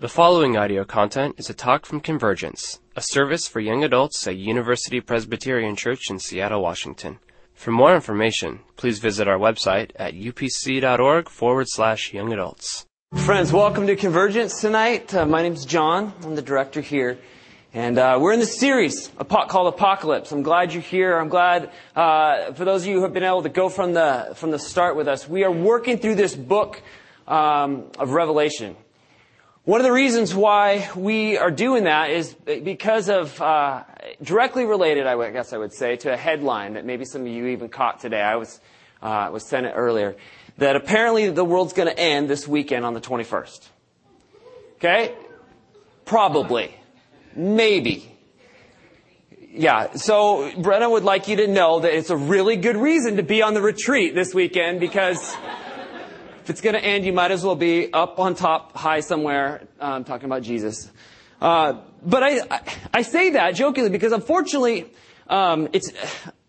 The following audio content is a talk from Convergence, a service for young adults at University Presbyterian Church in Seattle, Washington. For more information, please visit our website at upc.org forward slash young adults. Friends, welcome to Convergence tonight. Uh, my name's John. I'm the director here. And uh, we're in the series called Apocalypse. I'm glad you're here. I'm glad uh, for those of you who have been able to go from the from the start with us. We are working through this book um, of Revelation. One of the reasons why we are doing that is because of uh, directly related, I guess I would say, to a headline that maybe some of you even caught today. I was uh, was sent it earlier that apparently the world's going to end this weekend on the 21st. Okay, probably, maybe. Yeah, so Brenna would like you to know that it's a really good reason to be on the retreat this weekend because if it's going to end, you might as well be up on top, high somewhere, um, talking about Jesus. Uh, but I, I, I, say that jokingly because unfortunately, um, it's,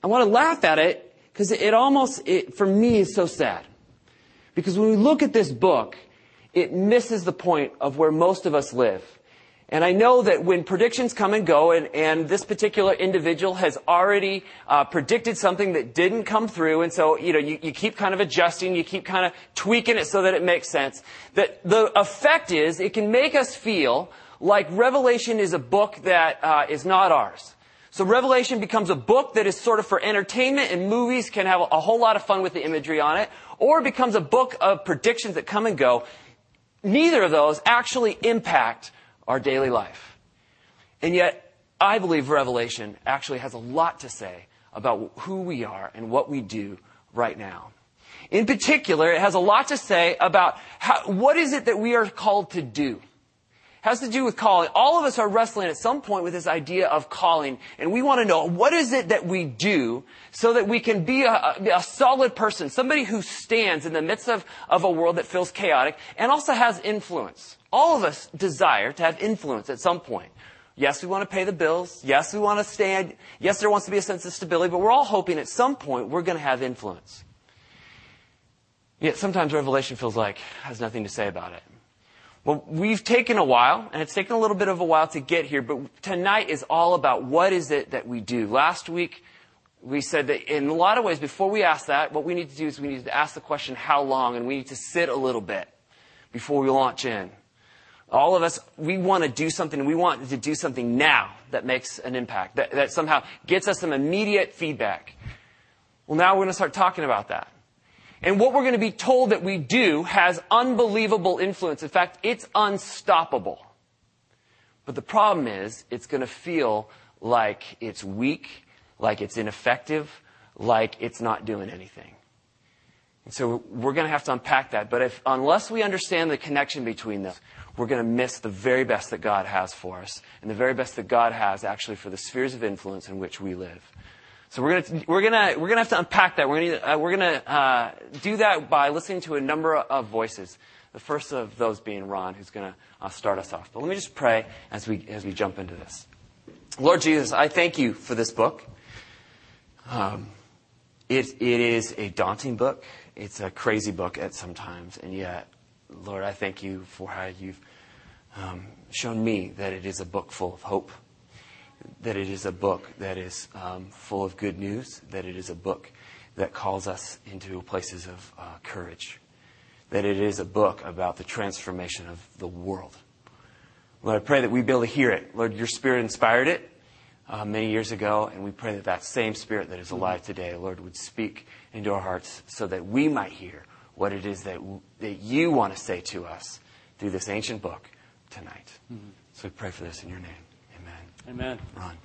I want to laugh at it because it almost, it, for me, is so sad. Because when we look at this book, it misses the point of where most of us live. And I know that when predictions come and go, and, and this particular individual has already uh, predicted something that didn't come through, and so you know you, you keep kind of adjusting, you keep kind of tweaking it so that it makes sense. That the effect is it can make us feel like Revelation is a book that uh, is not ours. So Revelation becomes a book that is sort of for entertainment, and movies can have a whole lot of fun with the imagery on it, or it becomes a book of predictions that come and go. Neither of those actually impact our daily life. And yet, I believe Revelation actually has a lot to say about who we are and what we do right now. In particular, it has a lot to say about how, what is it that we are called to do. Has to do with calling. All of us are wrestling at some point with this idea of calling, and we want to know what is it that we do so that we can be a, a solid person, somebody who stands in the midst of, of a world that feels chaotic and also has influence. All of us desire to have influence at some point. Yes, we want to pay the bills. Yes, we want to stand. Yes, there wants to be a sense of stability, but we're all hoping at some point we're going to have influence. Yet sometimes Revelation feels like has nothing to say about it. Well, we've taken a while, and it's taken a little bit of a while to get here, but tonight is all about what is it that we do. Last week, we said that in a lot of ways, before we ask that, what we need to do is we need to ask the question, how long? And we need to sit a little bit before we launch in. All of us, we want to do something, we want to do something now that makes an impact, that, that somehow gets us some immediate feedback. Well, now we're going to start talking about that. And what we're going to be told that we do has unbelievable influence. In fact, it's unstoppable. But the problem is, it's going to feel like it's weak, like it's ineffective, like it's not doing anything. And so we're going to have to unpack that. But if, unless we understand the connection between them, we're going to miss the very best that God has for us and the very best that God has actually for the spheres of influence in which we live. So we're to, we're to, we're to have to unpack that. We're to, uh, we're to uh, do that by listening to a number of voices. The first of those being Ron, who's to uh, start us off. But let me just pray as we, as we jump into this. Lord Jesus, I thank you for this book. Um, it, it is a daunting book. It's a crazy book at sometimes, and yet, Lord, I thank you for how you've um, shown me that it is a book full of hope, that it is a book that is um, full of good news, that it is a book that calls us into places of uh, courage, that it is a book about the transformation of the world. Lord, I pray that we be able to hear it. Lord, your Spirit inspired it uh, many years ago, and we pray that that same Spirit that is alive today, Lord, would speak into our hearts so that we might hear what it is that, that you want to say to us through this ancient book tonight. Mm-hmm. So we pray for this in your name. Amen. Ron.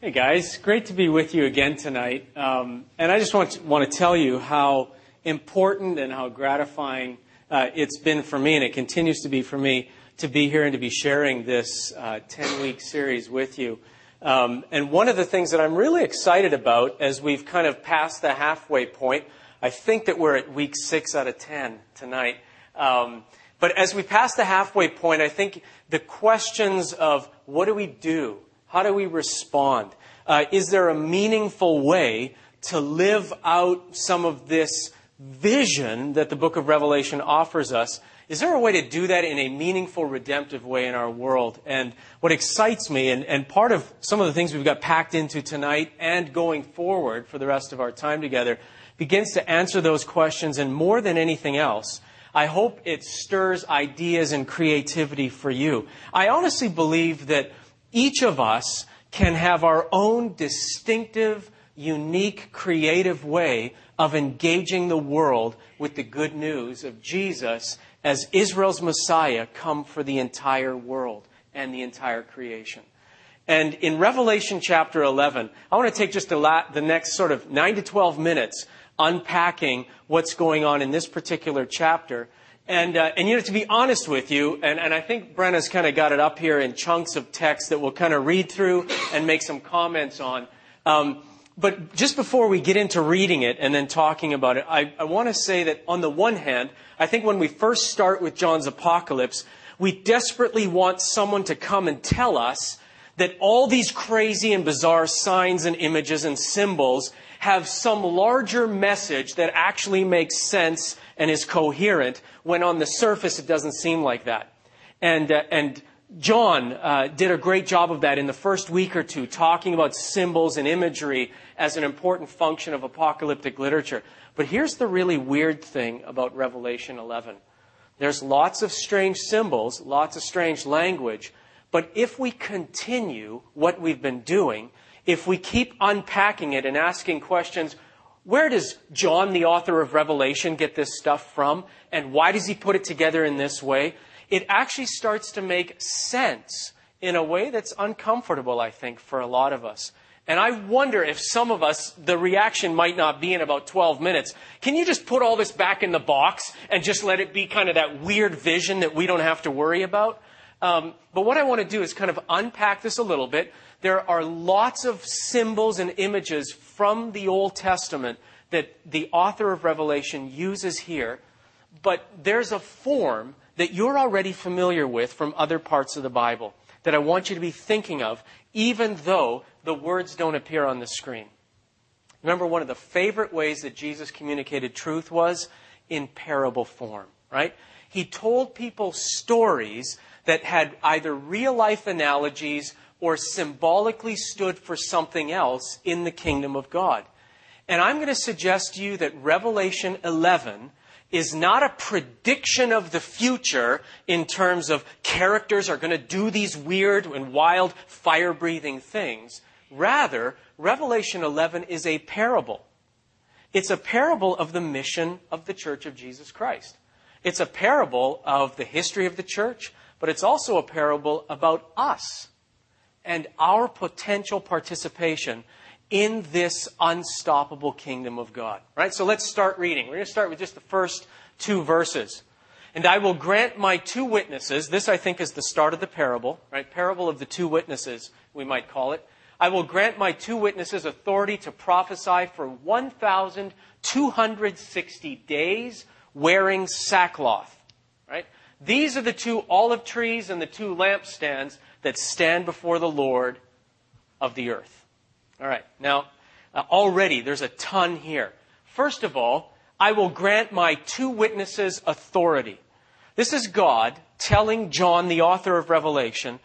Hey guys, great to be with you again tonight. Um, and I just want to, want to tell you how important and how gratifying uh, it's been for me, and it continues to be for me, to be here and to be sharing this 10 uh, week series with you. Um, and one of the things that I'm really excited about as we've kind of passed the halfway point, I think that we're at week six out of 10 tonight. Um, but as we pass the halfway point, I think the questions of what do we do? How do we respond? Uh, is there a meaningful way to live out some of this vision that the book of Revelation offers us? is there a way to do that in a meaningful, redemptive way in our world? And what excites me, and, and part of some of the things we've got packed into tonight and going forward for the rest of our time together, begins to answer those questions. And more than anything else, I hope it stirs ideas and creativity for you. I honestly believe that each of us can have our own distinctive, unique, creative way of engaging the world with the good news of Jesus as Israel's Messiah come for the entire world and the entire creation. And in Revelation chapter 11, I want to take just la- the next sort of 9 to 12 minutes unpacking what's going on in this particular chapter. And, uh, and you know, to be honest with you, and, and I think Brenna's kind of got it up here in chunks of text that we'll kind of read through and make some comments on. Um, but just before we get into reading it and then talking about it, I, I want to say that on the one hand, I think when we first start with John's apocalypse, we desperately want someone to come and tell us that all these crazy and bizarre signs and images and symbols have some larger message that actually makes sense and is coherent when on the surface it doesn't seem like that. And, uh, and John uh, did a great job of that in the first week or two, talking about symbols and imagery as an important function of apocalyptic literature. But here's the really weird thing about Revelation 11. There's lots of strange symbols, lots of strange language, but if we continue what we've been doing, if we keep unpacking it and asking questions, where does John, the author of Revelation, get this stuff from? And why does he put it together in this way? it actually starts to make sense in a way that's uncomfortable, I think, for a lot of us. And I wonder if some of us, the reaction might not be in about 12 minutes. Can you just put all this back in the box and just let it be kind of that weird vision that we don't have to worry about? Um, but what I want to do is kind of unpack this a little bit. There are lots of symbols and images from the Old Testament that the author of Revelation uses here, but there's a form that you're already familiar with from other parts of the Bible that I want you to be thinking of, even though the words don't appear on the screen. Remember, one of the favorite ways that Jesus communicated truth was in parable form, right? He told people stories that had either real life analogies or symbolically stood for something else in the kingdom of God. And I'm going to suggest to you that Revelation 11 is not a prediction of the future in terms of characters are going to do these weird and wild fire breathing things. Rather, Revelation 11 is a parable. It's a parable of the mission of the Church of Jesus Christ. It's a parable of the history of the church, but it's also a parable about us and our potential participation in this unstoppable kingdom of God. Right? So let's start reading. We're going to start with just the first two verses. And I will grant my two witnesses, this I think is the start of the parable, right? Parable of the two witnesses, we might call it. I will grant my two witnesses authority to prophesy for 1,260 days wearing sackcloth? These are the two olive trees and the two lampstands that stand before the Lord of the earth. All right. Now, uh, already there's a ton here. First of all, I will grant my two witnesses authority. This is God telling John, the author of Revelation,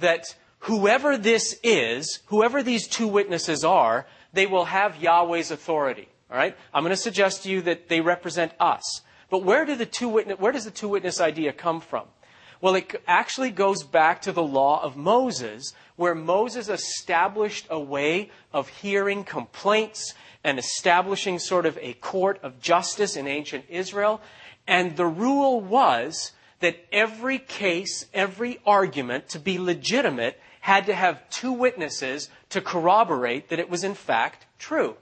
that whoever this is, whoever these two witnesses are, they will have Yahweh's authority. All right? I'm going to suggest to you that they represent us. But where, do the two witness, where does the two witness idea come from? Well, it actually goes back to the law of Moses, where Moses established a way of hearing complaints and establishing sort of a court of justice in ancient Israel. And the rule was that every case, every argument to be legitimate had to have two witnesses to corroborate that it was in fact true.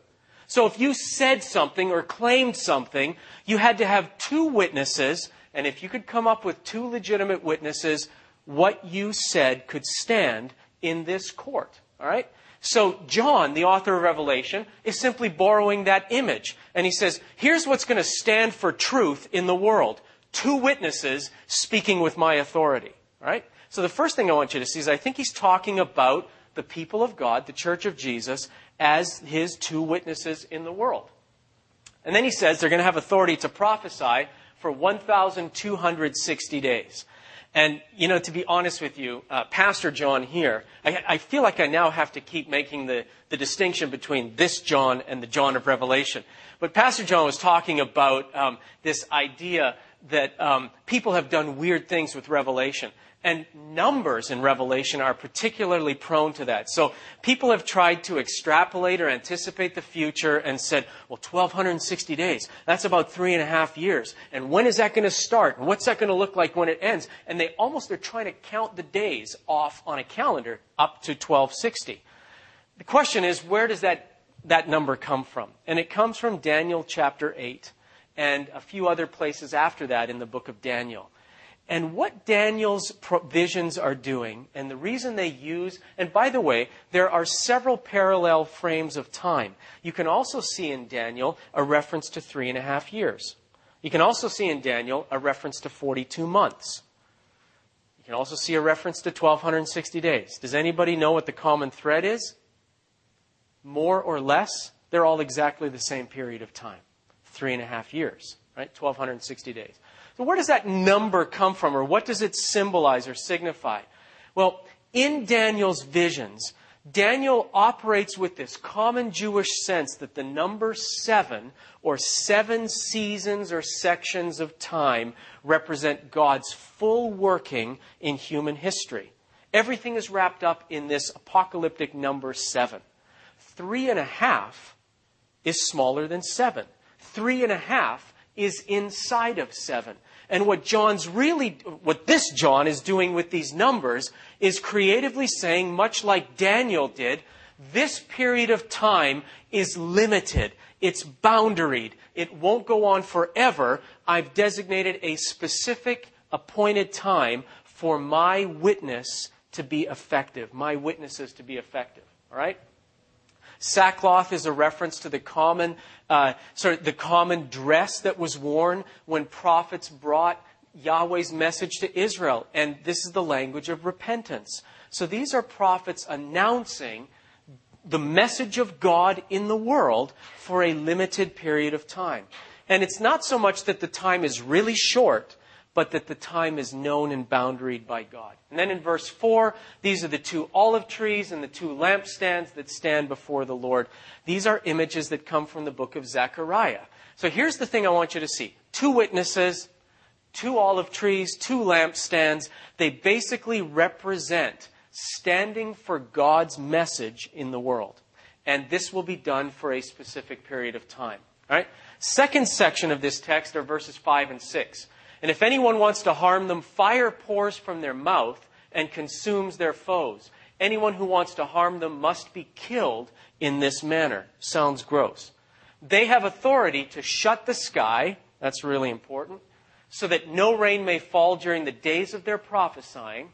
So if you said something or claimed something, you had to have two witnesses, and if you could come up with two legitimate witnesses, what you said could stand in this court. All right? So John, the author of Revelation, is simply borrowing that image. And he says, here's what's going to stand for truth in the world. Two witnesses speaking with my authority. All right? So the first thing I want you to see is I think he's talking about the people of God, the church of Jesus, as his two witnesses in the world. And then he says they're going to have authority to prophesy for 1,260 days. And, you know, to be honest with you, uh, Pastor John here, I, I, feel like I now have to keep making the, the distinction between this John and the John of Revelation. But Pastor John was talking about um, this idea that um, people have done weird things with Revelation. And numbers in Revelation are particularly prone to that. So people have tried to extrapolate or anticipate the future and said, well, 1,260 days, that's about three and a half years. And when is that going to start? And what's that going to look like when it ends? And they almost are trying to count the days off on a calendar up to 1260. The question is, where does that, that number come from? And it comes from Daniel chapter 8 and a few other places after that in the book of Daniel. And what Daniel's visions are doing, and the reason they use, and by the way, there are several parallel frames of time. You can also see in Daniel a reference to three and a half years. You can also see in Daniel a reference to 42 months. You can also see a reference to 1260 days. Does anybody know what the common thread is? More or less, they're all exactly the same period of time. Three and a half years, right? 1260 days. So where does that number come from, or what does it symbolize or signify? Well, in Daniel's visions, Daniel operates with this common Jewish sense that the number seven, or seven seasons or sections of time, represent God's full working in human history. Everything is wrapped up in this apocalyptic number seven. Three and a half is smaller than seven. Three and a half is inside of seven. And what John's really, what this John is doing with these numbers is creatively saying, much like Daniel did, this period of time is limited. It's boundaried. It won't go on forever. I've designated a specific appointed time for my witness to be effective, my witnesses to be effective. All right? Sackcloth is a reference to the common, uh, sorry, the common dress that was worn when prophets brought Yahweh's message to Israel. And this is the language of repentance. So these are prophets announcing the message of God in the world for a limited period of time. And it's not so much that the time is really short, but that the time is known and boundaried by God. And then in verse 4, these are the two olive trees and the two lampstands that stand before the Lord. These are images that come from the book of Zechariah. So here's the thing I want you to see two witnesses, two olive trees, two lampstands. They basically represent standing for God's message in the world. And this will be done for a specific period of time. All right? Second section of this text are verses 5 and 6. And if anyone wants to harm them, fire pours from their mouth and consumes their foes. Anyone who wants to harm them must be killed in this manner. Sounds gross. They have authority to shut the sky. That's really important. So that no rain may fall during the days of their prophesying.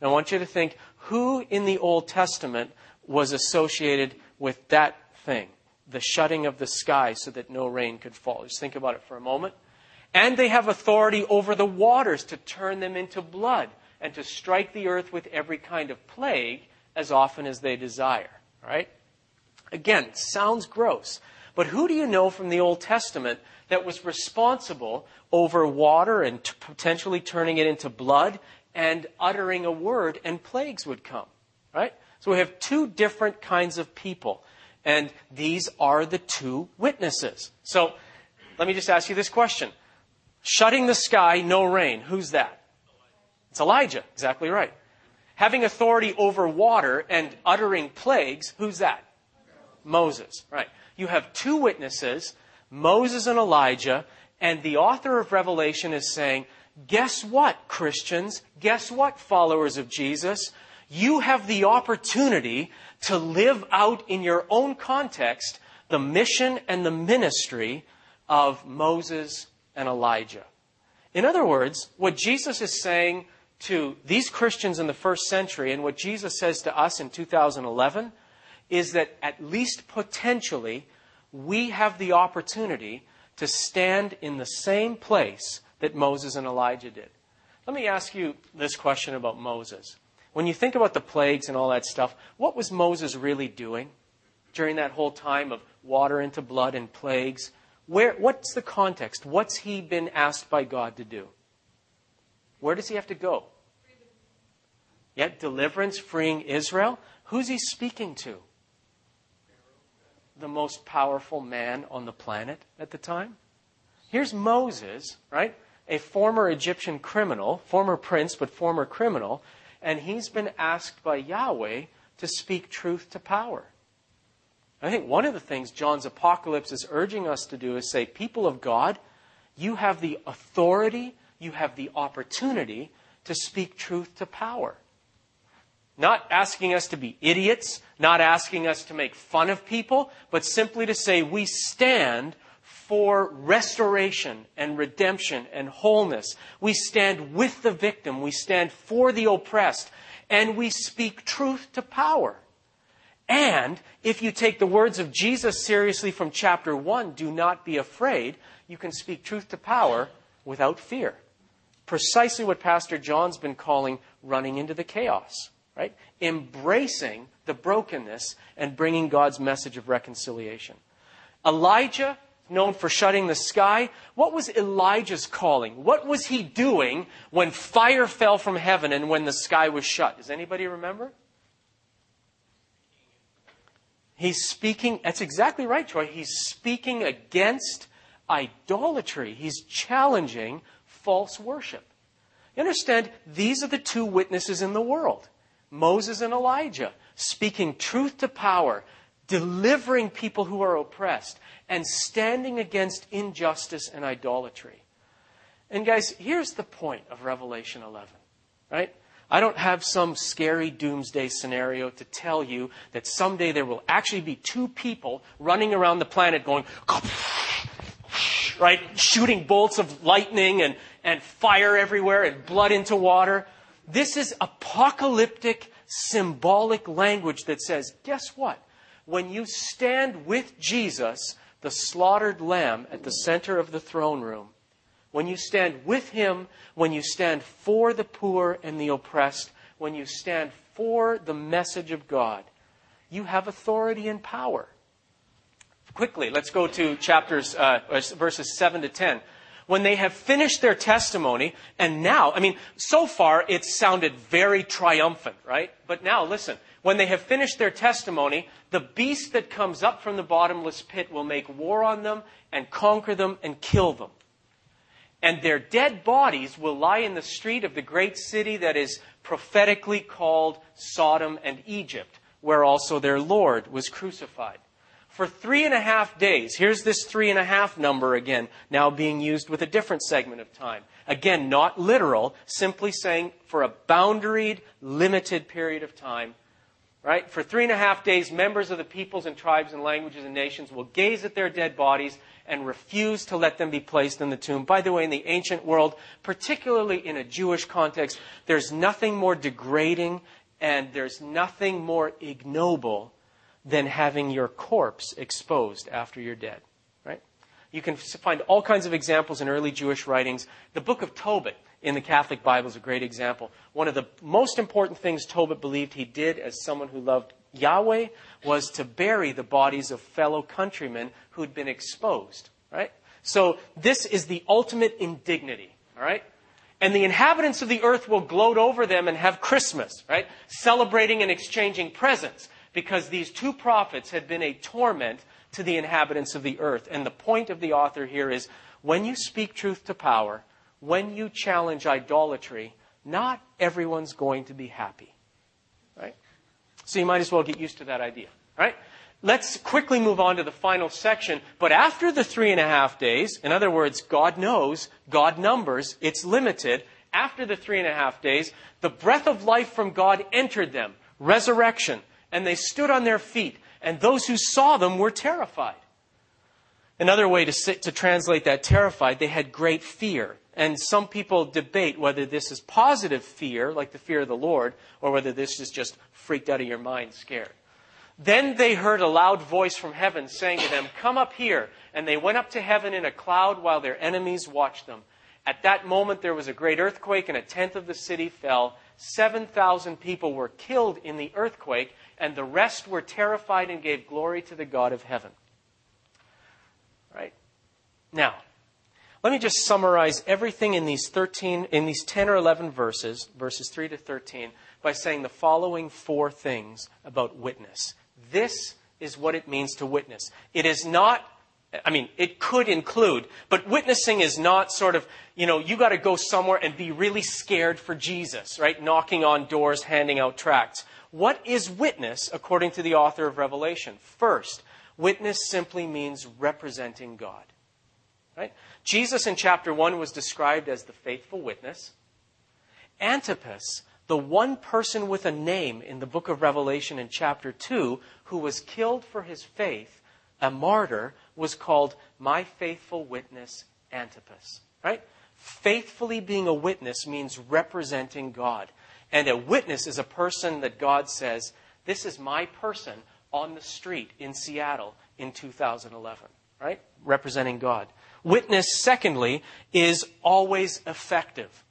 Now, I want you to think who in the Old Testament was associated with that thing, the shutting of the sky so that no rain could fall. Just think about it for a moment. And they have authority over the waters to turn them into blood and to strike the earth with every kind of plague as often as they desire. Right? Again, sounds gross. But who do you know from the Old Testament that was responsible over water and t- potentially turning it into blood and uttering a word and plagues would come? Right? So we have two different kinds of people. And these are the two witnesses. So let me just ask you this question Shutting the sky, no rain. Who's that? It's Elijah. Exactly right. Having authority over water and uttering plagues. Who's that? Moses. Right. You have two witnesses, Moses and Elijah, and the author of Revelation is saying, guess what, Christians? Guess what, followers of Jesus? You have the opportunity to live out in your own context the mission and the ministry of Moses and Elijah. In other words, what Jesus is saying to these Christians in the first century and what Jesus says to us in 2011 is that at least potentially we have the opportunity to stand in the same place that Moses and Elijah did. Let me ask you this question about Moses. When you think about the plagues and all that stuff, what was Moses really doing during that whole time of water into blood and plagues? Where, what's the context? What's he been asked by God to do? Where does he have to go? Yet deliverance, freeing Israel. Who's he speaking to? The most powerful man on the planet at the time. Here's Moses, right? A former Egyptian criminal, former prince, but former criminal, and he's been asked by Yahweh to speak truth to power. I think one of the things John's apocalypse is urging us to do is say, people of God, you have the authority, you have the opportunity to speak truth to power. Not asking us to be idiots, not asking us to make fun of people, but simply to say we stand for restoration and redemption and wholeness. We stand with the victim. We stand for the oppressed. And we speak truth to power. And if you take the words of Jesus seriously from chapter 1, do not be afraid, you can speak truth to power without fear. Precisely what Pastor John's been calling running into the chaos, right? Embracing the brokenness and bringing God's message of reconciliation. Elijah, known for shutting the sky, what was Elijah's calling? What was he doing when fire fell from heaven and when the sky was shut? Does anybody remember? He's speaking, that's exactly right, Troy. He's speaking against idolatry. He's challenging false worship. You understand? These are the two witnesses in the world Moses and Elijah, speaking truth to power, delivering people who are oppressed, and standing against injustice and idolatry. And guys, here's the point of Revelation 11, right? I don't have some scary doomsday scenario to tell you that someday there will actually be two people running around the planet going, right, shooting bolts of lightning and, and fire everywhere and blood into water. This is apocalyptic, symbolic language that says, guess what? When you stand with Jesus, the slaughtered lamb at the center of the throne room, when you stand with Him, when you stand for the poor and the oppressed, when you stand for the message of God, you have authority and power. Quickly, let's go to chapters, uh, verses 7 to 10 when they have finished their testimony, and now, I mean, so far it sounded very triumphant, right? But now, listen, when they have finished their testimony, the beast that comes up from the bottomless pit will make war on them and conquer them and kill them and their dead bodies will lie in the street of the great city that is prophetically called Sodom and Egypt, where also their Lord was crucified. For three and a half days, here's this three and a half number again, now being used with a different segment of time. Again, not literal, simply saying for a boundaried, limited period of time. Right? For three and a half days, members of the peoples and tribes and languages and nations will gaze at their dead bodies and refused to let them be placed in the tomb. By the way, in the ancient world, particularly in a Jewish context, there's nothing more degrading and there's nothing more ignoble than having your corpse exposed after you're dead. Right? You can find all kinds of examples in early Jewish writings. The book of Tobit in the Catholic Bible is a great example. One of the most important things Tobit believed he did as someone who loved Yahweh was to bury the bodies of fellow countrymen who'd been exposed, right? So this is the ultimate indignity, all right? And the inhabitants of the earth will gloat over them and have Christmas, right? Celebrating and exchanging presents because these two prophets had been a torment to the inhabitants of the earth. And the point of the author here is when you speak truth to power, when you challenge idolatry, not everyone's going to be happy. So you might as well get used to that idea, right? Let's quickly move on to the final section. But after the three and a half days, in other words, God knows, God numbers, it's limited. After the three and a half days, the breath of life from God entered them, resurrection, and they stood on their feet, and those who saw them were terrified. Another way to, sit, to translate that terrified, they had great fear. And some people debate whether this is positive fear, like the fear of the Lord, or whether this is just freaked out of your mind, scared. Then they heard a loud voice from heaven saying to them, Come up here. And they went up to heaven in a cloud while their enemies watched them. At that moment there was a great earthquake, and a tenth of the city fell. 7,000 people were killed in the earthquake, and the rest were terrified and gave glory to the God of heaven. Right? Now, let me just summarize everything in these 13, in these 10 or 11 verses, verses 3 to 13, by saying the following four things about witness. This is what it means to witness. It is not, I mean, it could include, but witnessing is not sort of, you know, you got to go somewhere and be really scared for Jesus, right? Knocking on doors, handing out tracts. What is witness according to the author of Revelation? First, witness simply means representing God. Right? Jesus in chapter 1 was described as the faithful witness. Antipas, the one person with a name in the book of Revelation in chapter 2 who was killed for his faith, a martyr, was called my faithful witness Antipas. Right? Faithfully being a witness means representing God. And a witness is a person that God says, This is my person on the street in Seattle in 2011. Right? Representing God. Witness, secondly, is always effective.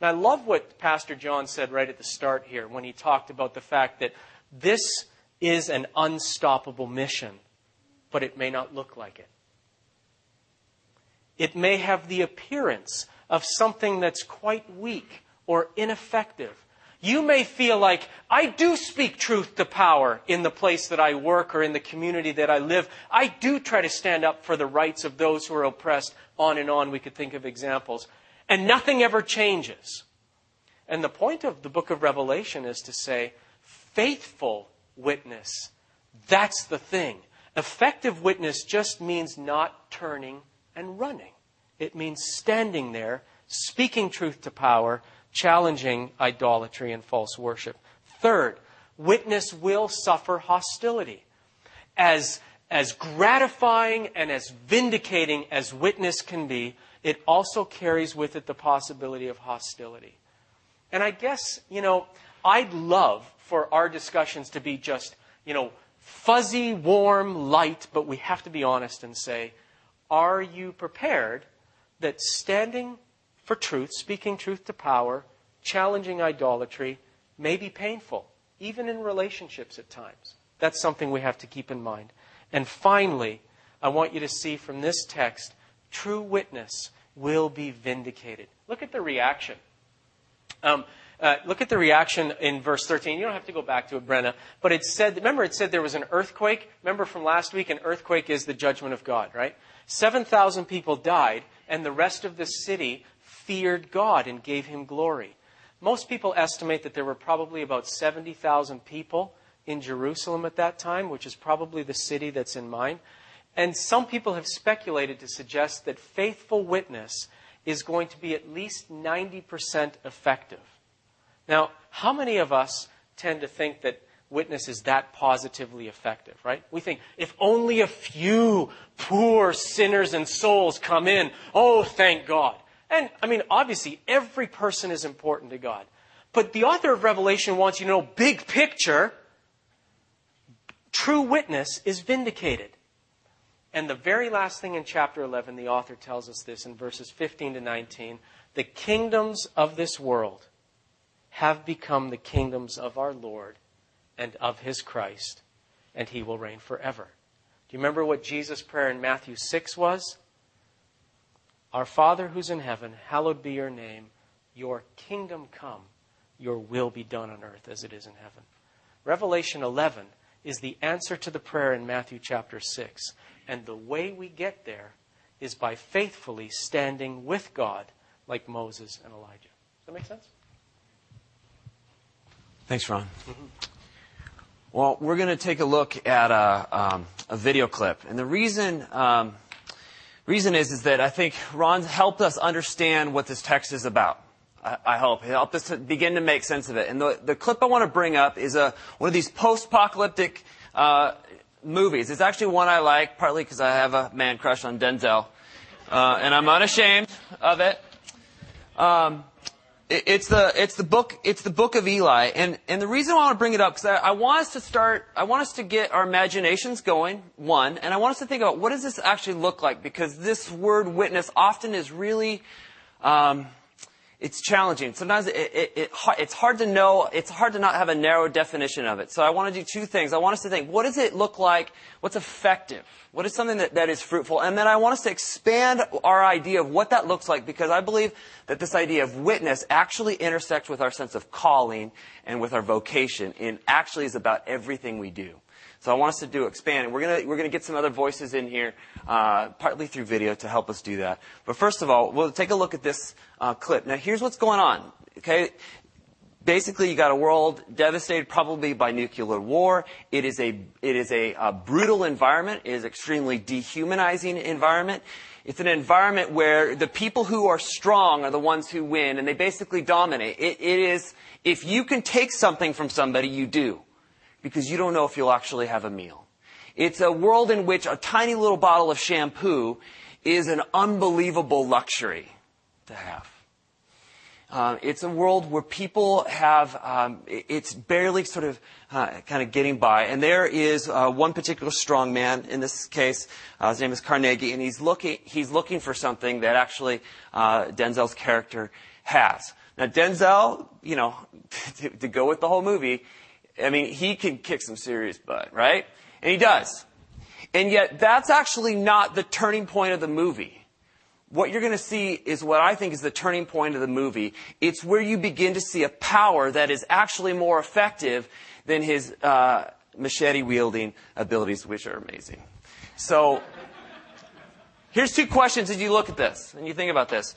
And I love what Pastor John said right at the start here when he talked about the fact that this is an unstoppable mission, but it may not look like it. It may have the appearance of something that's quite weak or ineffective. You may feel like, I do speak truth to power in the place that I work or in the community that I live. I do try to stand up for the rights of those who are oppressed. On and on, we could think of examples. And nothing ever changes. And the point of the book of Revelation is to say, faithful witness. That's the thing. Effective witness just means not turning and running. It means standing there, speaking truth to power, challenging idolatry and false worship. Third, witness will suffer hostility. As, as gratifying and as vindicating as witness can be, it also carries with it the possibility of hostility. And I guess, you know, I'd love for our discussions to be just, you know, fuzzy, warm, light, but we have to be honest and say, are you prepared that standing for truth, speaking truth to power, challenging idolatry may be painful, even in relationships at times? That's something we have to keep in mind. And finally, I want you to see from this text true witness will be vindicated. Look at the reaction. Um, uh, look at the reaction in verse 13. You don't have to go back to it, Brenna. But it said, remember, it said there was an earthquake. Remember from last week, an earthquake is the judgment of God, right? 7,000 people died, and the rest of the city feared God and gave him glory. Most people estimate that there were probably about 70,000 people in Jerusalem at that time, which is probably the city that's in mind. And some people have speculated to suggest that faithful witness is going to be at least 90% effective. Now, how many of us tend to think that witness is that positively effective, right? We think if only a few poor sinners and souls come in, oh, thank God. And I mean, obviously, every person is important to God. But the author of Revelation wants you to know big picture. True witness is vindicated. And the very last thing in chapter 11, the author tells us this in verses 15 to 19 the kingdoms of this world have become the kingdoms of our Lord and of his Christ, and he will reign forever. Do you remember what Jesus' prayer in Matthew 6 was? Our Father who's in heaven, hallowed be your name. Your kingdom come, your will be done on earth as it is in heaven. Revelation 11 is the answer to the prayer in Matthew chapter 6. And the way we get there is by faithfully standing with God like Moses and Elijah. Does that make sense? Thanks, Ron. Mm-hmm. Well, we're going to take a look at a, um, a video clip. And the reason, um, reason is, is that I think Ron's helped us understand what this text is about. I, hope. He helped us to begin to make sense of it. And the, the clip I want to bring up is a, one of these post-apocalyptic uh, movies. It's actually one I like, partly because I have a man crush on Denzel, uh, and I'm unashamed of it. Um, it's the it's the book it's the book of Eli, and and the reason I want to bring it up because I, I, want us to start I want us to get our imaginations going one, and I want us to think about what does this actually look like because this word witness often is really. Um, it's challenging. Sometimes it, it, it, it's hard to know, it's hard to not have a narrow definition of it. So I want to do two things. I want us to think, what does it look like? What's effective? What is something that, that is fruitful? And then I want us to expand our idea of what that looks like because I believe that this idea of witness actually intersects with our sense of calling and with our vocation and actually is about everything we do. So I want us to do expand, and we're gonna we're gonna get some other voices in here, uh, partly through video to help us do that. But first of all, we'll take a look at this uh, clip. Now, here's what's going on. Okay, basically you got a world devastated probably by nuclear war. It is a it is a, a brutal environment. It is extremely dehumanizing environment. It's an environment where the people who are strong are the ones who win, and they basically dominate. it, it is if you can take something from somebody, you do because you don't know if you'll actually have a meal. It's a world in which a tiny little bottle of shampoo is an unbelievable luxury to have. Uh, it's a world where people have, um, it's barely sort of uh, kind of getting by. And there is uh, one particular strong man in this case. Uh, his name is Carnegie, and he's looking, he's looking for something that actually uh, Denzel's character has. Now, Denzel, you know, to, to go with the whole movie, I mean, he can kick some serious butt, right? And he does. And yet, that's actually not the turning point of the movie. What you're going to see is what I think is the turning point of the movie. It's where you begin to see a power that is actually more effective than his uh, machete wielding abilities, which are amazing. So, here's two questions as you look at this and you think about this.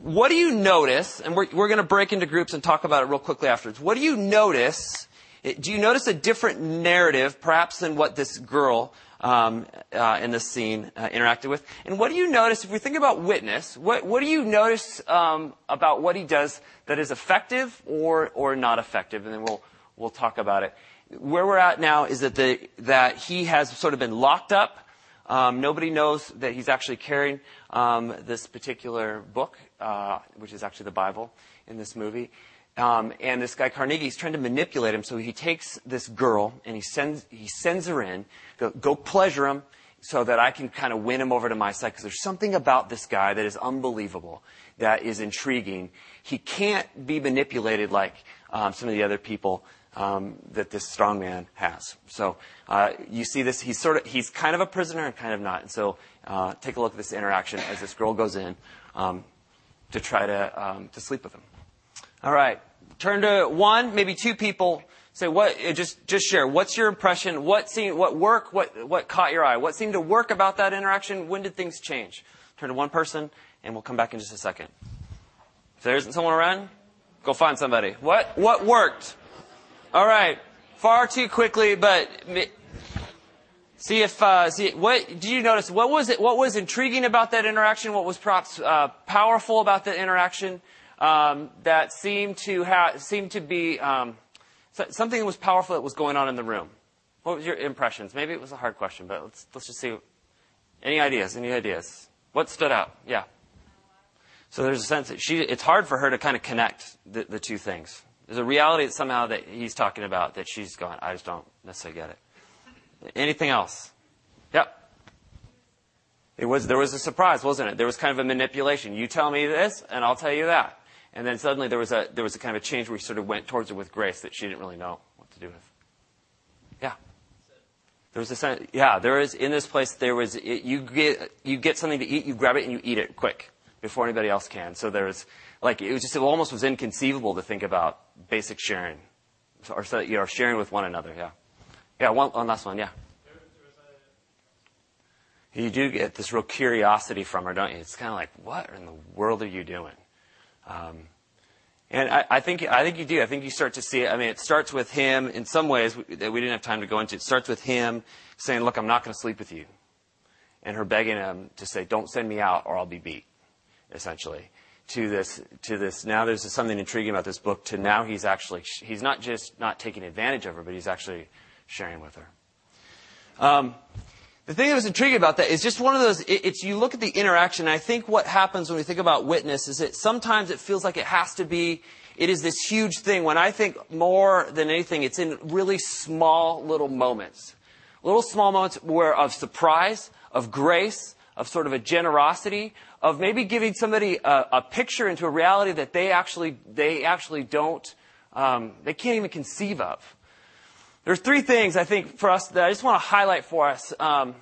What do you notice? And we're, we're going to break into groups and talk about it real quickly afterwards. What do you notice do you notice a different narrative, perhaps, than what this girl um, uh, in this scene uh, interacted with? And what do you notice, if we think about witness, what, what do you notice um, about what he does that is effective or, or not effective? And then we'll, we'll talk about it. Where we're at now is that, the, that he has sort of been locked up. Um, nobody knows that he's actually carrying um, this particular book, uh, which is actually the Bible in this movie. Um, and this guy Carnegie is trying to manipulate him, so he takes this girl and he sends he sends her in. Go, go pleasure him, so that I can kind of win him over to my side. Because there's something about this guy that is unbelievable, that is intriguing. He can't be manipulated like um, some of the other people um, that this strong man has. So uh, you see this. He's sort of he's kind of a prisoner and kind of not. And so uh, take a look at this interaction as this girl goes in um, to try to um, to sleep with him. All right. Turn to one, maybe two people. Say what? Uh, just just share. What's your impression? What seemed? What work? What what caught your eye? What seemed to work about that interaction? When did things change? Turn to one person, and we'll come back in just a second. If there isn't someone around, go find somebody. What what worked? All right. Far too quickly, but see if uh, see what did you notice? What was it? What was intriguing about that interaction? What was perhaps uh, powerful about that interaction? Um, that seemed to have seemed to be um, something was powerful that was going on in the room. What was your impressions? Maybe it was a hard question, but let's let's just see. Any ideas? Any ideas? What stood out? Yeah. So there's a sense that she. It's hard for her to kind of connect the, the two things. There's a reality that somehow that he's talking about that she's gone. I just don't necessarily get it. Anything else? Yep. It was there was a surprise, wasn't it? There was kind of a manipulation. You tell me this, and I'll tell you that. And then suddenly there was a there was a kind of a change where he sort of went towards her with grace that she didn't really know what to do with. Yeah. There was a yeah, there is in this place there was you get you get something to eat, you grab it and you eat it quick before anybody else can. So there was like it was just it almost was inconceivable to think about basic sharing, or sharing with one another. Yeah, yeah. One last one. Yeah. You do get this real curiosity from her, don't you? It's kind of like, what in the world are you doing? Um, and I, I, think I think you do. I think you start to see it. I mean, it starts with him in some ways that we didn't have time to go into. It starts with him saying, "Look, I'm not going to sleep with you," and her begging him to say, "Don't send me out, or I'll be beat." Essentially, to this to this. Now there's something intriguing about this book. To now he's actually he's not just not taking advantage of her, but he's actually sharing with her. Um, the thing that was intriguing about that is just one of those, it, it's you look at the interaction, I think what happens when we think about witness is that sometimes it feels like it has to be, it is this huge thing. When I think more than anything, it's in really small little moments. Little small moments where of surprise, of grace, of sort of a generosity, of maybe giving somebody a, a picture into a reality that they actually, they actually don't, um, they can't even conceive of. There's three things I think for us that I just want to highlight for us, um,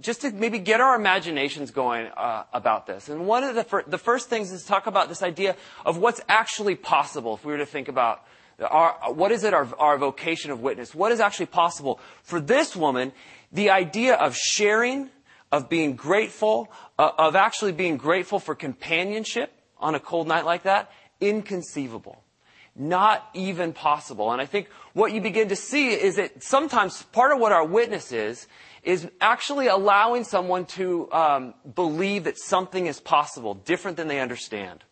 just to maybe get our imaginations going uh, about this. And one of the, fir- the first things is to talk about this idea of what's actually possible if we were to think about our, what is it our, our vocation of witness? What is actually possible? For this woman, the idea of sharing, of being grateful, uh, of actually being grateful for companionship on a cold night like that, inconceivable. Not even possible. And I think what you begin to see is that sometimes part of what our witness is, is actually allowing someone to um, believe that something is possible, different than they understand.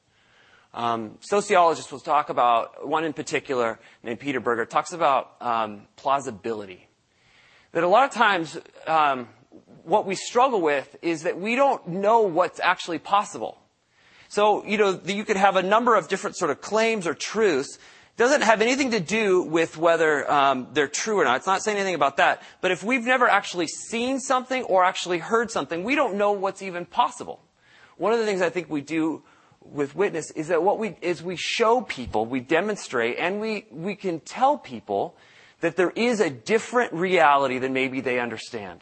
Um, sociologists will talk about, one in particular named Peter Berger, talks about um, plausibility. That a lot of times, um, what we struggle with is that we don't know what's actually possible. So, you know, you could have a number of different sort of claims or truths. It doesn't have anything to do with whether um, they're true or not. It's not saying anything about that. But if we've never actually seen something or actually heard something, we don't know what's even possible. One of the things I think we do with witness is that what we is we show people, we demonstrate, and we we can tell people that there is a different reality than maybe they understand.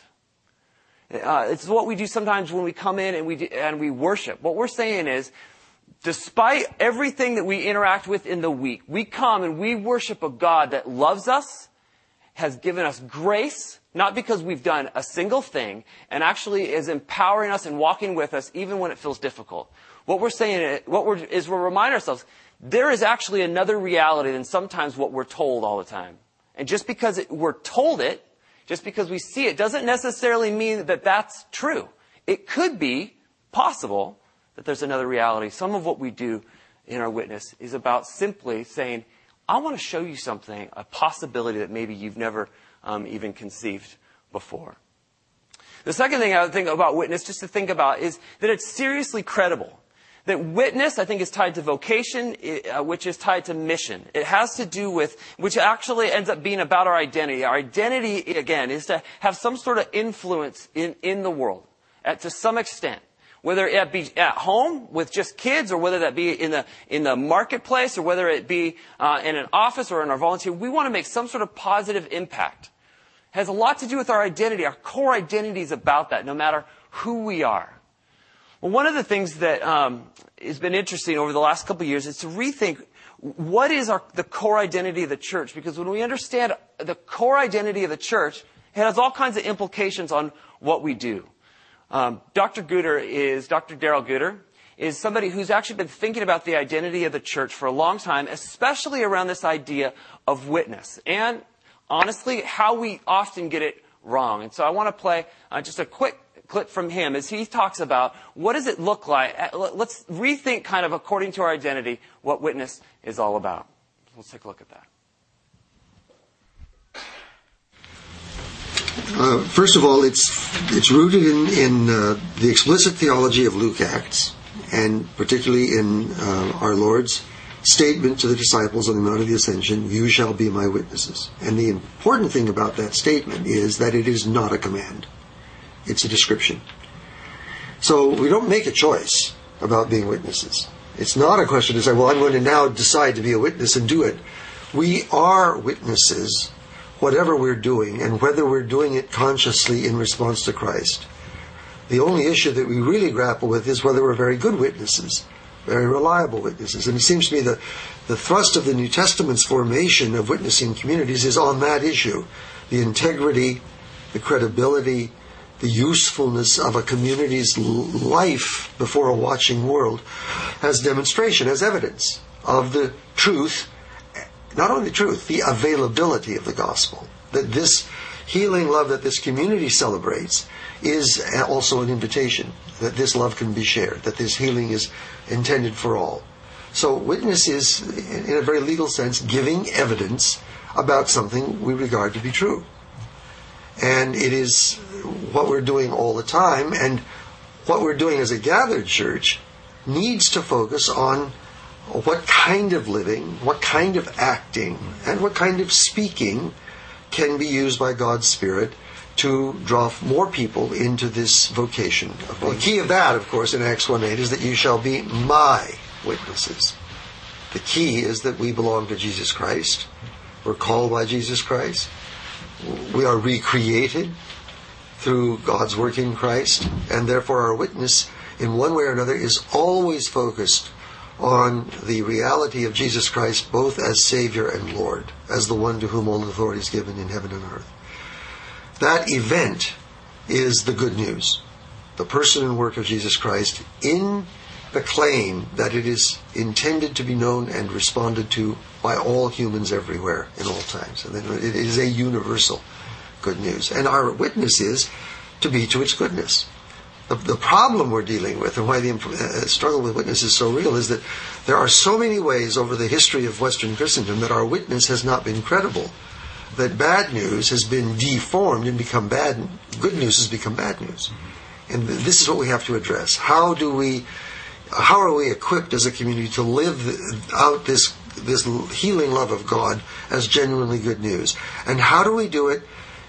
Uh, it's what we do sometimes when we come in and we do, and we worship. What we're saying is, despite everything that we interact with in the week, we come and we worship a God that loves us, has given us grace, not because we've done a single thing, and actually is empowering us and walking with us even when it feels difficult. What we're saying what we're, is we're reminding ourselves there is actually another reality than sometimes what we're told all the time. And just because it, we're told it, just because we see it, doesn't necessarily mean that that's true. It could be possible that there's another reality. Some of what we do in our witness is about simply saying, I want to show you something, a possibility that maybe you've never um, even conceived before. The second thing I would think about witness, just to think about, is that it's seriously credible. That witness, I think, is tied to vocation, uh, which is tied to mission. It has to do with, which actually ends up being about our identity. Our identity, again, is to have some sort of influence in, in the world, at, to some extent. Whether it be at home with just kids, or whether that be in the, in the marketplace, or whether it be uh, in an office or in our volunteer, we want to make some sort of positive impact. It has a lot to do with our identity. Our core identity is about that, no matter who we are. Well, one of the things that um, has been interesting over the last couple of years is to rethink what is our, the core identity of the church. Because when we understand the core identity of the church, it has all kinds of implications on what we do. Um, Dr. Guder is Dr. Darrell Guder is somebody who's actually been thinking about the identity of the church for a long time, especially around this idea of witness and honestly how we often get it wrong. And so I want to play uh, just a quick clip from him as he talks about what does it look like. Uh, let's rethink kind of according to our identity what witness is all about. Let's take a look at that. Uh, first of all, it's it's rooted in in uh, the explicit theology of Luke Acts, and particularly in uh, our Lord's statement to the disciples on the Mount of the Ascension: "You shall be my witnesses." And the important thing about that statement is that it is not a command. It's a description. So we don't make a choice about being witnesses. It's not a question to say, well, I'm going to now decide to be a witness and do it. We are witnesses, whatever we're doing, and whether we're doing it consciously in response to Christ. The only issue that we really grapple with is whether we're very good witnesses, very reliable witnesses. And it seems to me that the thrust of the New Testament's formation of witnessing communities is on that issue the integrity, the credibility, the usefulness of a community's life before a watching world as demonstration, as evidence of the truth, not only the truth, the availability of the gospel. That this healing love that this community celebrates is also an invitation that this love can be shared, that this healing is intended for all. So, witness is, in a very legal sense, giving evidence about something we regard to be true. And it is what we're doing all the time, and what we're doing as a gathered church needs to focus on what kind of living, what kind of acting, and what kind of speaking can be used by God's Spirit to draw more people into this vocation. The key of that, of course, in Acts 1 8 is that you shall be my witnesses. The key is that we belong to Jesus Christ. We're called by Jesus Christ. We are recreated through God's work in Christ, and therefore our witness, in one way or another, is always focused on the reality of Jesus Christ both as Savior and Lord, as the one to whom all authority is given in heaven and earth. That event is the good news. The person and work of Jesus Christ in the claim that it is intended to be known and responded to by all humans everywhere in all times. And it is a universal good news. And our witness is to be to its goodness. The, the problem we're dealing with and why the uh, struggle with witness is so real is that there are so many ways over the history of Western Christendom that our witness has not been credible. That bad news has been deformed and become bad, good news has become bad news. And this is what we have to address. How do we, how are we equipped as a community to live out this, this healing love of God as genuinely good news? And how do we do it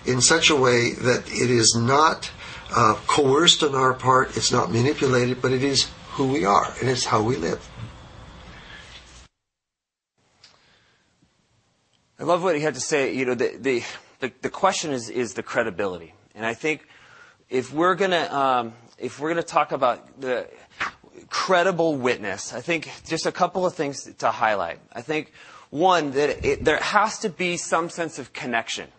in such a way that it is not uh, coerced on our part, it's not manipulated, but it is who we are and it's how we live. I love what he had to say. You know, the, the, the, the question is, is the credibility. And I think if we're going to, um, if we're going to talk about the credible witness, I think just a couple of things to highlight. I think one, that it, there has to be some sense of connection.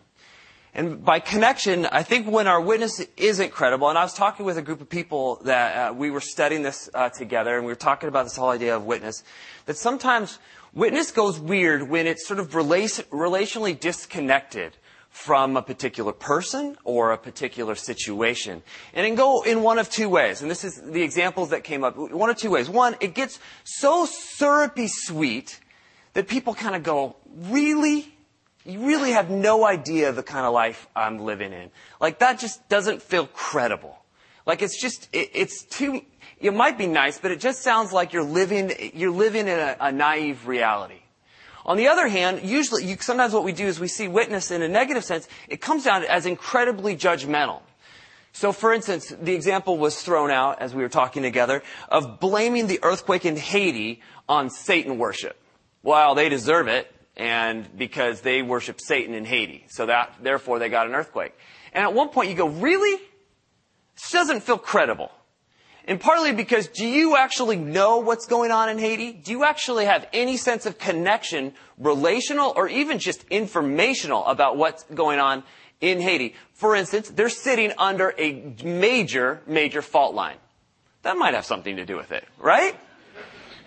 And by connection, I think when our witness isn't credible, and I was talking with a group of people that uh, we were studying this uh, together, and we were talking about this whole idea of witness, that sometimes witness goes weird when it's sort of relationally disconnected from a particular person or a particular situation. And it can go in one of two ways. And this is the examples that came up. One of two ways. One, it gets so syrupy sweet that people kind of go, really? You really have no idea the kind of life I'm living in. Like that just doesn't feel credible. Like it's just, it, it's too, it might be nice, but it just sounds like you're living, you're living in a, a naive reality. On the other hand, usually, you, sometimes what we do is we see witness in a negative sense. It comes down as incredibly judgmental. So, for instance, the example was thrown out as we were talking together of blaming the earthquake in Haiti on Satan worship. Well, they deserve it and because they worship Satan in Haiti. So that, therefore they got an earthquake. And at one point you go, really? This doesn't feel credible. And partly because do you actually know what's going on in Haiti? Do you actually have any sense of connection, relational or even just informational about what's going on in Haiti? For instance, they're sitting under a major, major fault line. That might have something to do with it, right?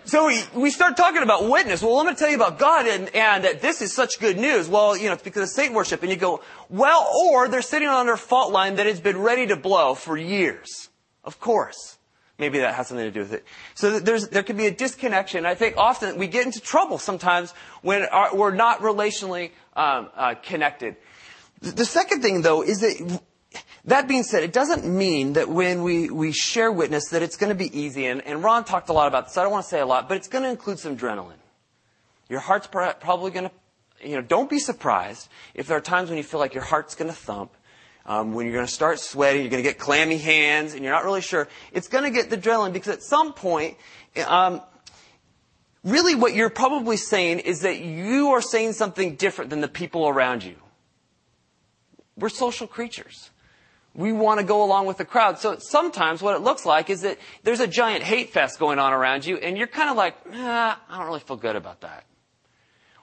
So we, we start talking about witness. Well, let me tell you about God and, and that this is such good news. Well, you know, it's because of Satan worship. And you go, well, or they're sitting on their fault line that has been ready to blow for years. Of course. Maybe that has something to do with it. So there's, there can be a disconnection. I think often we get into trouble sometimes when our, we're not relationally um, uh, connected. The second thing, though, is that that being said, it doesn't mean that when we, we share witness that it's going to be easy. And, and Ron talked a lot about this. I don't want to say a lot, but it's going to include some adrenaline. Your heart's probably going to, you know, don't be surprised if there are times when you feel like your heart's going to thump. Um, when you're going to start sweating, you're going to get clammy hands, and you're not really sure. It's going to get the adrenaline because at some point, um, really what you're probably saying is that you are saying something different than the people around you. We're social creatures we want to go along with the crowd. So sometimes what it looks like is that there's a giant hate fest going on around you, and you're kind of like, ah, I don't really feel good about that.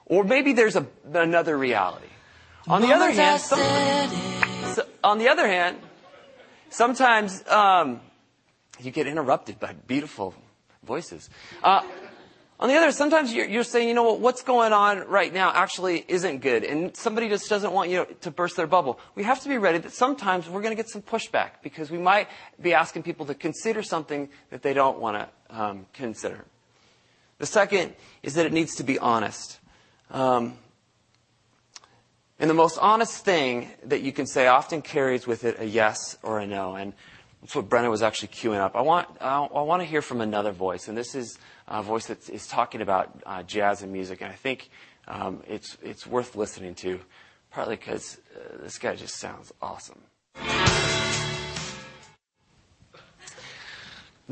Or maybe there's a, another reality. On the other hand, some, so, on the other hand, sometimes um, you get interrupted by beautiful voices. Uh, on the other, sometimes you're, you're, saying, you know what, what's going on right now actually isn't good, and somebody just doesn't want you to burst their bubble. We have to be ready that sometimes we're going to get some pushback because we might be asking people to consider something that they don't want to um, consider. The second is that it needs to be honest. Um, and the most honest thing that you can say often carries with it a yes or a no. And that's what Brenna was actually queuing up. I want, I, want to hear from another voice, and this is a voice that is talking about uh, jazz and music, and I think um, it's, it's worth listening to, partly because uh, this guy just sounds awesome.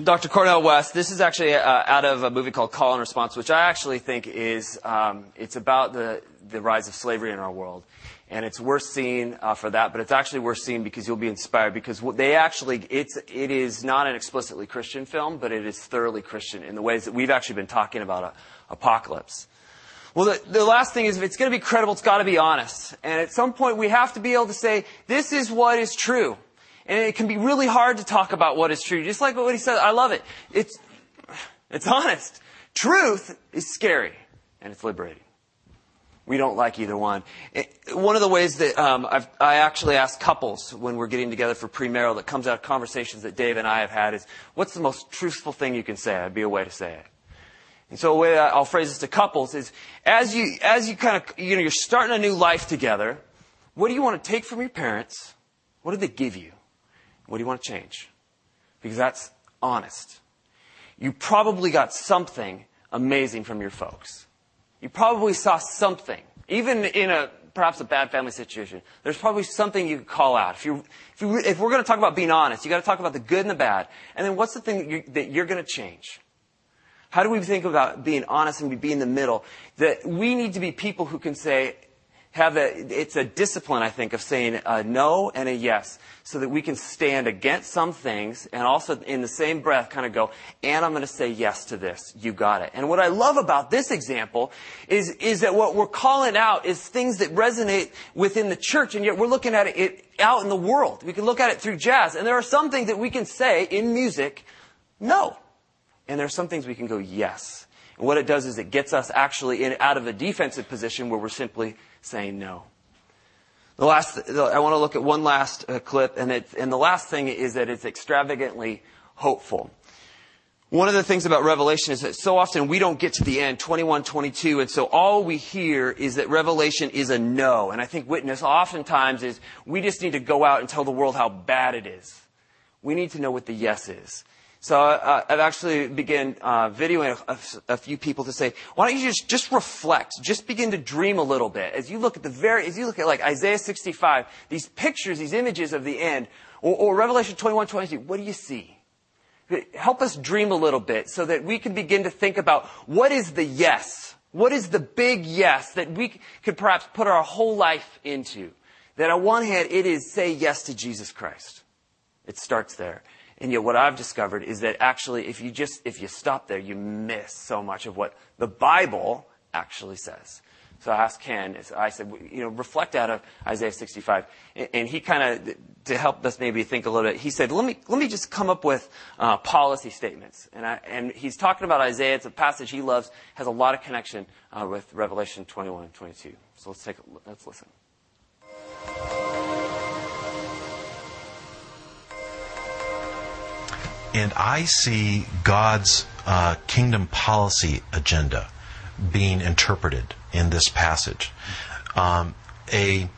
Dr. Cornel West, this is actually uh, out of a movie called Call and Response, which I actually think is, um, it's about the, the rise of slavery in our world, and it's worth seeing uh, for that. But it's actually worth seeing because you'll be inspired because they actually it's it is not an explicitly Christian film, but it is thoroughly Christian in the ways that we've actually been talking about uh, apocalypse. Well, the, the last thing is if it's going to be credible, it's got to be honest. And at some point, we have to be able to say, this is what is true. And it can be really hard to talk about what is true. Just like what he said, I love it. It's, it's honest. Truth is scary and it's liberating. We don't like either one. One of the ways that um, i actually ask couples when we're getting together for premarital that comes out of conversations that Dave and I have had is, what's the most truthful thing you can say? That'd be a way to say it. And so the way I'll phrase this to couples is, as you, as you kind of, you know, you're starting a new life together, what do you want to take from your parents? What did they give you? What do you want to change? Because that's honest. You probably got something amazing from your folks. You probably saw something, even in a perhaps a bad family situation. There's probably something you could call out. If, you, if, you, if we're going to talk about being honest, you got to talk about the good and the bad. And then what's the thing that you're, that you're going to change? How do we think about being honest and be in the middle? That we need to be people who can say, have a, it's a discipline, I think, of saying a no and a yes so that we can stand against some things and also in the same breath kind of go, and I'm going to say yes to this. You got it. And what I love about this example is, is that what we're calling out is things that resonate within the church and yet we're looking at it out in the world. We can look at it through jazz and there are some things that we can say in music, no. And there are some things we can go, yes. And what it does is it gets us actually in, out of a defensive position where we're simply saying no. The last, I want to look at one last uh, clip, and, it, and the last thing is that it's extravagantly hopeful. One of the things about Revelation is that so often we don't get to the end, 21, 22, and so all we hear is that Revelation is a no. And I think witness oftentimes is we just need to go out and tell the world how bad it is. We need to know what the yes is. So uh, I've actually begun uh, videoing a, a, a, few people to say, why don't you just, just reflect, just begin to dream a little bit as you look at the very, as you look at like Isaiah 65, these pictures, these images of the end, or, or Revelation 21, 22, what do you see? Help us dream a little bit so that we can begin to think about what is the yes? What is the big yes that we could perhaps put our whole life into? That on one hand, it is say yes to Jesus Christ. It starts there. And yet what I've discovered is that actually if you just, if you stop there, you miss so much of what the Bible actually says. So I asked Ken, I said, you know, reflect out of Isaiah 65. And he kind of, to help us maybe think a little bit, he said, let me, let me just come up with uh, policy statements. And, I, and he's talking about Isaiah. It's a passage he loves, has a lot of connection uh, with Revelation 21 and 22. So let's take a, let's listen. And I see God's uh, kingdom policy agenda being interpreted in this passage. Um, a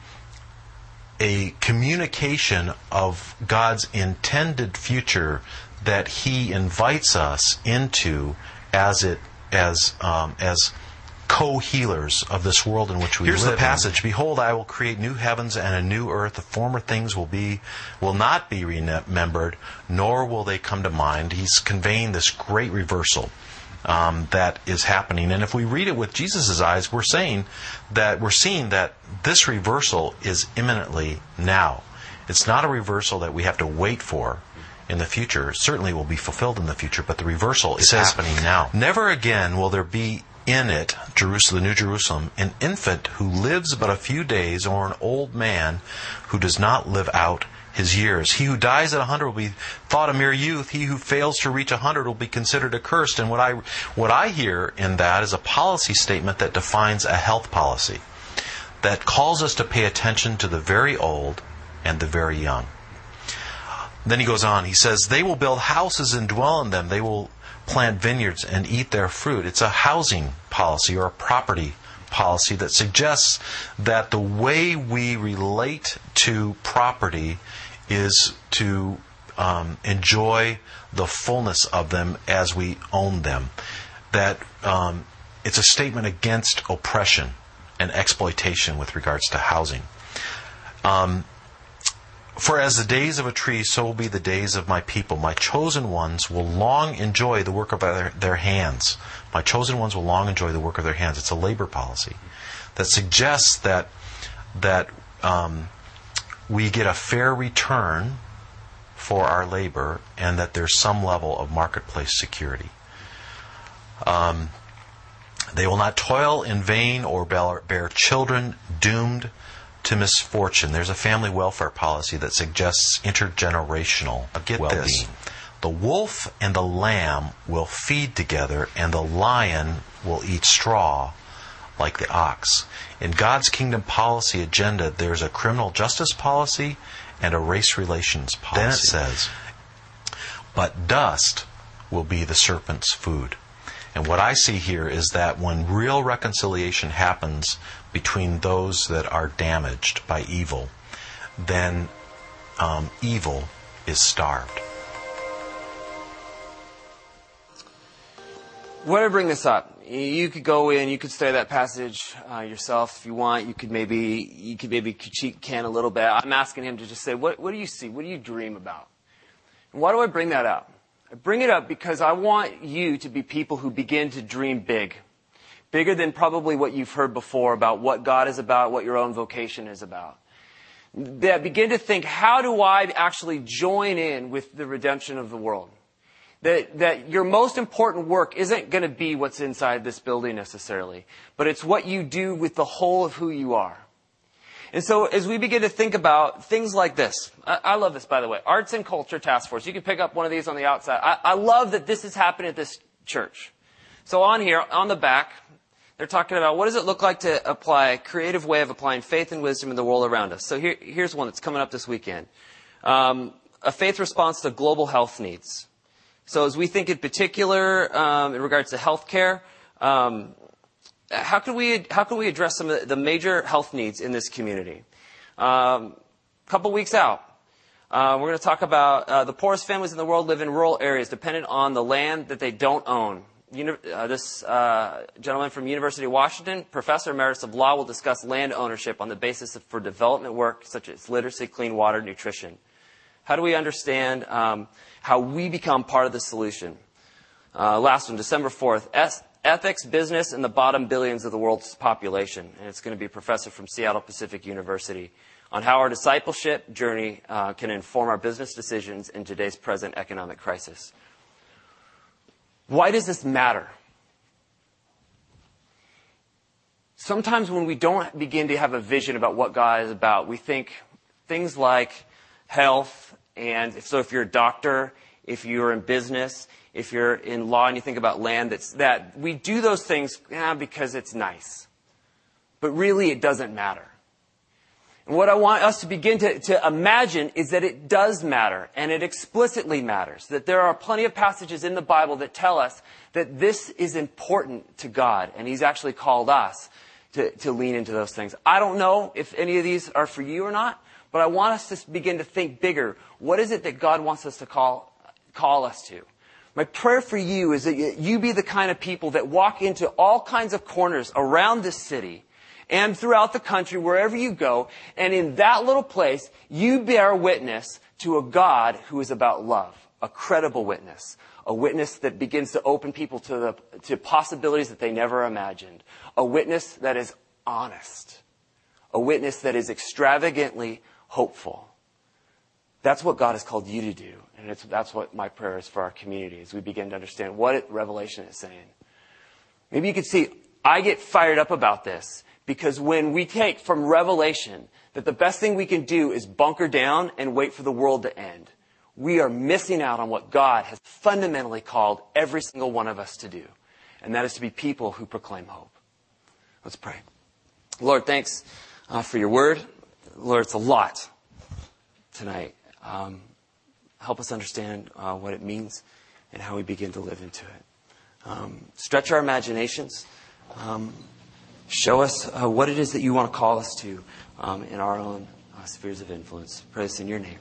a communication of God's intended future that He invites us into as it as um, as co-healers of this world in which we Here's live. Here's the passage: Behold, I will create new heavens and a new earth. The former things will be will not be remembered, nor will they come to mind. He's conveying this great reversal. Um, that is happening. And if we read it with Jesus' eyes, we're saying that we're seeing that this reversal is imminently now. It's not a reversal that we have to wait for in the future. It certainly will be fulfilled in the future, but the reversal is says, happening now. Never again will there be in it, Jerusalem, New Jerusalem, an infant who lives but a few days, or an old man who does not live out his years. He who dies at a hundred will be thought a mere youth. He who fails to reach a hundred will be considered accursed. And what I what I hear in that is a policy statement that defines a health policy that calls us to pay attention to the very old and the very young. Then he goes on. He says, They will build houses and dwell in them. They will plant vineyards and eat their fruit. It's a housing policy or a property policy that suggests that the way we relate to property is to um, enjoy the fullness of them as we own them. That um, it's a statement against oppression and exploitation with regards to housing. Um, For as the days of a tree, so will be the days of my people. My chosen ones will long enjoy the work of their, their hands. My chosen ones will long enjoy the work of their hands. It's a labor policy that suggests that that um, we get a fair return for our labor and that there's some level of marketplace security. Um, they will not toil in vain or bear children doomed to misfortune. There's a family welfare policy that suggests intergenerational Get well-being. This. The wolf and the lamb will feed together, and the lion will eat straw like the ox. In God's kingdom policy agenda, there's a criminal justice policy and a race relations policy. Then it says, But dust will be the serpent's food. And what I see here is that when real reconciliation happens between those that are damaged by evil, then um, evil is starved. Why do I bring this up? You could go in, you could study that passage uh, yourself if you want. You could maybe, you could maybe critique Ken a little bit. I'm asking him to just say, what, what do you see? What do you dream about? And why do I bring that up? I bring it up because I want you to be people who begin to dream big. Bigger than probably what you've heard before about what God is about, what your own vocation is about. That begin to think, how do I actually join in with the redemption of the world? that, that your most important work isn't going to be what's inside this building necessarily, but it's what you do with the whole of who you are. And so as we begin to think about things like this, I, I love this by the way, Arts and Culture Task Force. You can pick up one of these on the outside. I, I love that this is happening at this church. So on here, on the back, they're talking about what does it look like to apply a creative way of applying faith and wisdom in the world around us. So here, here's one that's coming up this weekend. Um, a faith response to global health needs. So as we think in particular um, in regards to healthcare, um, how can we how can we address some of the major health needs in this community? A um, couple weeks out, uh, we're going to talk about uh, the poorest families in the world live in rural areas, dependent on the land that they don't own. Uh, this uh, gentleman from University of Washington, professor emeritus of law, will discuss land ownership on the basis of, for development work such as literacy, clean water, nutrition. How do we understand um, how we become part of the solution? Uh, last one, December 4th, S- ethics, business, and the bottom billions of the world's population. And it's going to be a professor from Seattle Pacific University on how our discipleship journey uh, can inform our business decisions in today's present economic crisis. Why does this matter? Sometimes when we don't begin to have a vision about what God is about, we think things like health, and so if you're a doctor, if you're in business, if you're in law and you think about land, that's, that we do those things yeah, because it's nice. But really, it doesn't matter. And what I want us to begin to, to imagine is that it does matter, and it explicitly matters. That there are plenty of passages in the Bible that tell us that this is important to God, and He's actually called us to, to lean into those things. I don't know if any of these are for you or not, but I want us to begin to think bigger. What is it that God wants us to call, call us to? My prayer for you is that you be the kind of people that walk into all kinds of corners around this city and throughout the country, wherever you go, and in that little place, you bear witness to a God who is about love, a credible witness, a witness that begins to open people to, the, to possibilities that they never imagined, a witness that is honest, a witness that is extravagantly hopeful. That's what God has called you to do. And that's what my prayer is for our community as we begin to understand what Revelation is saying. Maybe you could see, I get fired up about this because when we take from Revelation that the best thing we can do is bunker down and wait for the world to end, we are missing out on what God has fundamentally called every single one of us to do. And that is to be people who proclaim hope. Let's pray. Lord, thanks uh, for your word. Lord, it's a lot tonight. Um, help us understand uh, what it means and how we begin to live into it. Um, stretch our imaginations. Um, show us uh, what it is that you want to call us to um, in our own uh, spheres of influence. Pray this in your name.